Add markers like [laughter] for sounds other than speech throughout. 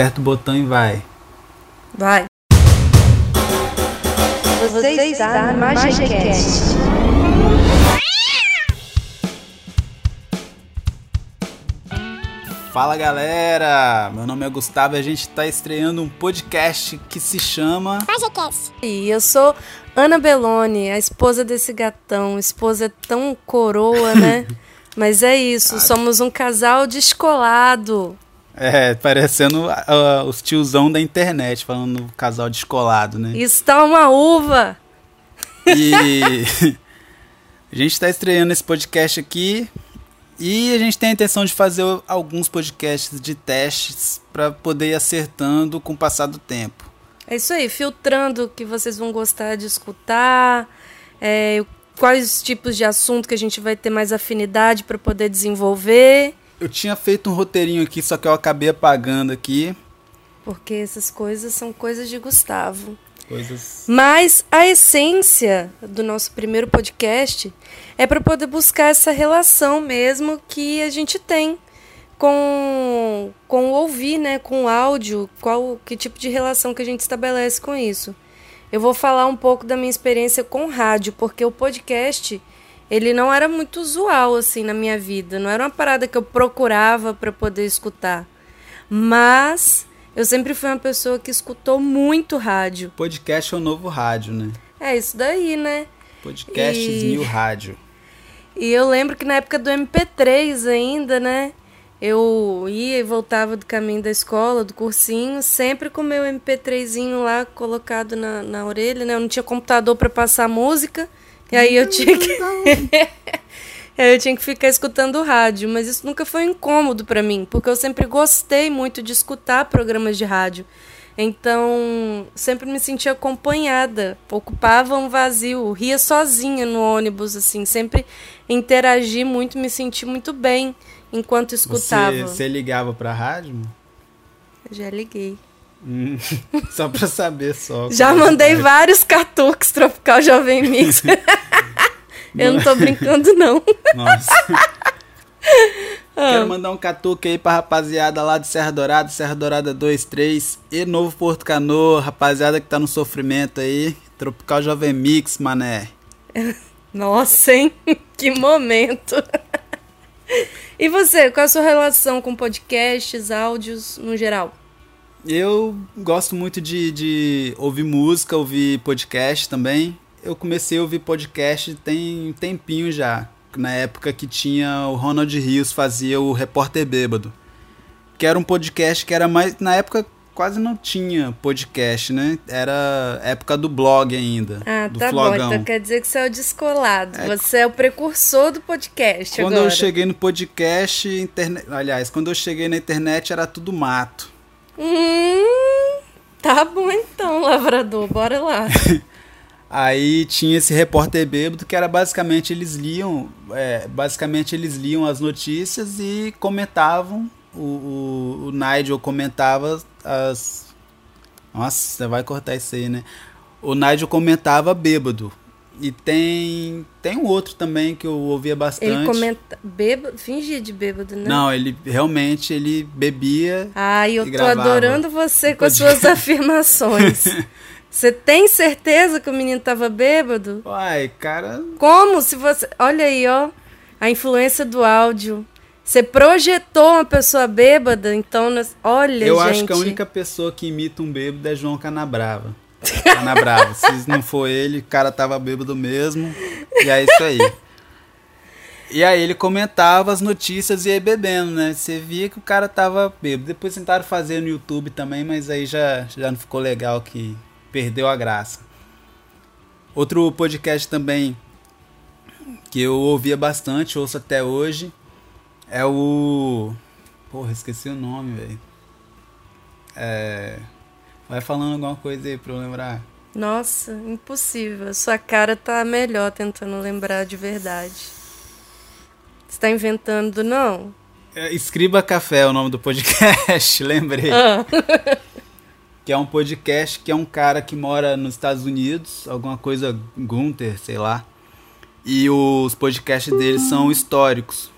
aperta o botão e vai. Vai. Você está no MagiCast. Fala galera, meu nome é Gustavo e a gente está estreando um podcast que se chama E eu sou Ana Belloni, a esposa desse gatão. Esposa tão coroa, né? [laughs] Mas é isso, somos um casal descolado. É, parecendo uh, os tiozão da internet falando casal descolado, né? Está uma uva. E [laughs] a gente está estreando esse podcast aqui e a gente tem a intenção de fazer alguns podcasts de testes para poder ir acertando com o passar do tempo. É isso aí, filtrando o que vocês vão gostar de escutar, é, quais tipos de assunto que a gente vai ter mais afinidade para poder desenvolver. Eu tinha feito um roteirinho aqui, só que eu acabei apagando aqui. Porque essas coisas são coisas de Gustavo. Coisas. Mas a essência do nosso primeiro podcast é para poder buscar essa relação mesmo que a gente tem com, com o ouvir, né, com o áudio, qual que tipo de relação que a gente estabelece com isso. Eu vou falar um pouco da minha experiência com rádio, porque o podcast ele não era muito usual assim na minha vida, não era uma parada que eu procurava para poder escutar. Mas eu sempre fui uma pessoa que escutou muito rádio. Podcast é o novo rádio, né? É isso daí, né? Podcasts E- mil rádio. E eu lembro que na época do MP3 ainda, né? Eu ia e voltava do caminho da escola, do cursinho, sempre com o meu MP3zinho lá colocado na, na orelha, né? Eu não tinha computador para passar música, e aí eu tinha que. [laughs] aí eu tinha que ficar escutando o rádio, mas isso nunca foi incômodo para mim, porque eu sempre gostei muito de escutar programas de rádio. Então, sempre me sentia acompanhada, ocupava um vazio, ria sozinha no ônibus, assim, sempre interagi muito, me senti muito bem enquanto escutava. Você, você ligava pra rádio? Já liguei. Hum, [laughs] só pra saber só. Já é mandei faz. vários catuques Tropical Jovem Mix. [laughs] Eu não tô brincando, não. Nossa. [laughs] Ah. Quero mandar um catuque aí pra rapaziada lá de Serra Dourada, Serra Dourada 23 e Novo Porto Canoa, rapaziada que tá no sofrimento aí. Tropical Jovem Mix, mané. Nossa, hein? Que momento. E você, qual a sua relação com podcasts, áudios no geral? Eu gosto muito de, de ouvir música, ouvir podcast também. Eu comecei a ouvir podcast tem um tempinho já. Na época que tinha o Ronald Rios fazia o Repórter Bêbado. Que era um podcast que era mais. Na época quase não tinha podcast, né? Era época do blog ainda. Ah, do tá flogão. bom. Então quer dizer que você é o descolado. Você é o precursor do podcast Quando agora. eu cheguei no podcast, internet. Aliás, quando eu cheguei na internet era tudo mato. Hum, tá bom então, lavrador. Bora lá. [laughs] Aí tinha esse repórter bêbado que era basicamente eles liam, é, basicamente eles liam as notícias e comentavam. O, o, o Nigel comentava as. Nossa, você vai cortar isso aí, né? O Nigel comentava bêbado. E tem tem um outro também que eu ouvia bastante. Ele comenta. Bêbado, fingia de bêbado, né? Não, ele realmente ele bebia. Ai, eu tô gravava. adorando você com as suas [laughs] afirmações. Você tem certeza que o menino tava bêbado? Uai, cara, Como se você. Olha aí, ó. A influência do áudio. Você projetou uma pessoa bêbada, então. Olha, Eu gente. acho que a única pessoa que imita um bêbado é João Canabrava. Canabrava. Se não for ele, o cara tava bêbado mesmo. E é isso aí. E aí ele comentava as notícias e ia bebendo, né? Você via que o cara tava bêbado. Depois tentaram fazer no YouTube também, mas aí já, já não ficou legal que perdeu a graça. Outro podcast também que eu ouvia bastante, ouço até hoje, é o. Porra, esqueci o nome, velho. É. Vai falando alguma coisa aí pra eu lembrar. Nossa, impossível. Sua cara tá melhor tentando lembrar de verdade. Você tá inventando, não? É, Escriba Café é o nome do podcast, [laughs] lembrei. Ah. [laughs] Que é um podcast que é um cara que mora nos Estados Unidos, alguma coisa Gunther, sei lá. E os podcasts dele são históricos.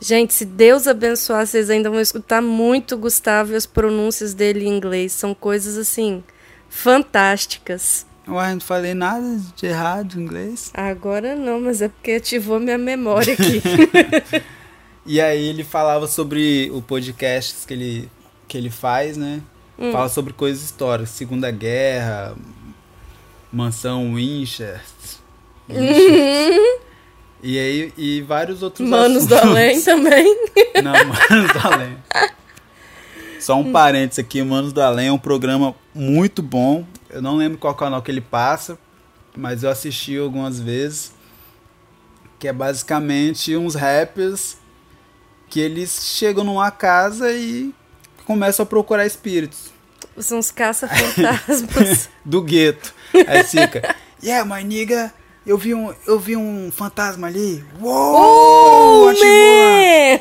Gente, se Deus abençoar, vocês ainda vão escutar muito Gustavo e as pronúncias dele em inglês. São coisas assim fantásticas. Uai, não falei nada de errado em inglês. Agora não, mas é porque ativou minha memória aqui. [laughs] [laughs] e aí ele falava sobre o podcast que ele, que ele faz, né? Hum. Fala sobre coisas históricas, Segunda Guerra, Mansão Winchester. [laughs] Winchester. E aí, e vários outros Manos assuntos. do Além também. [laughs] Não, Manos do Além. Só um parênteses aqui, Manos do Além é um programa muito bom. Eu não lembro qual canal que ele passa, mas eu assisti algumas vezes. Que é basicamente uns rappers que eles chegam numa casa e começam a procurar espíritos. São os caça-fantasmas. [laughs] do gueto. Aí fica, yeah, my nigga, eu vi um, eu vi um fantasma ali. Uou! Oh, man!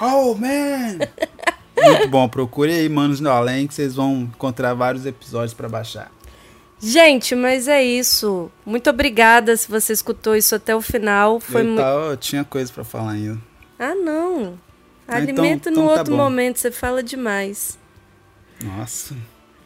Oh, man! Muito bom, procure aí Manos do Além que vocês vão encontrar vários episódios para baixar. Gente, mas é isso. Muito obrigada se você escutou isso até o final. Foi eu, muito... eu tinha coisa para falar ainda. Ah, não. Alimento então, então no tá outro bom. momento, você fala demais. Nossa.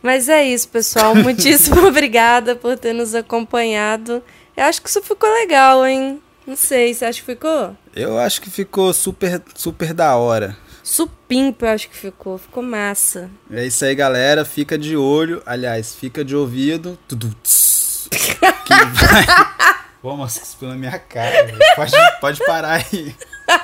Mas é isso, pessoal. [laughs] Muitíssimo obrigada por ter nos acompanhado. Eu acho que isso ficou legal, hein? Não sei, você acha que ficou? Eu acho que ficou super, super da hora. Supimpo, eu acho que ficou. Ficou massa. É isso aí, galera. Fica de olho. Aliás, fica de ouvido. Tudo. que vai. Pô, mas cuspiu na minha cara. Pode, pode parar aí. [laughs]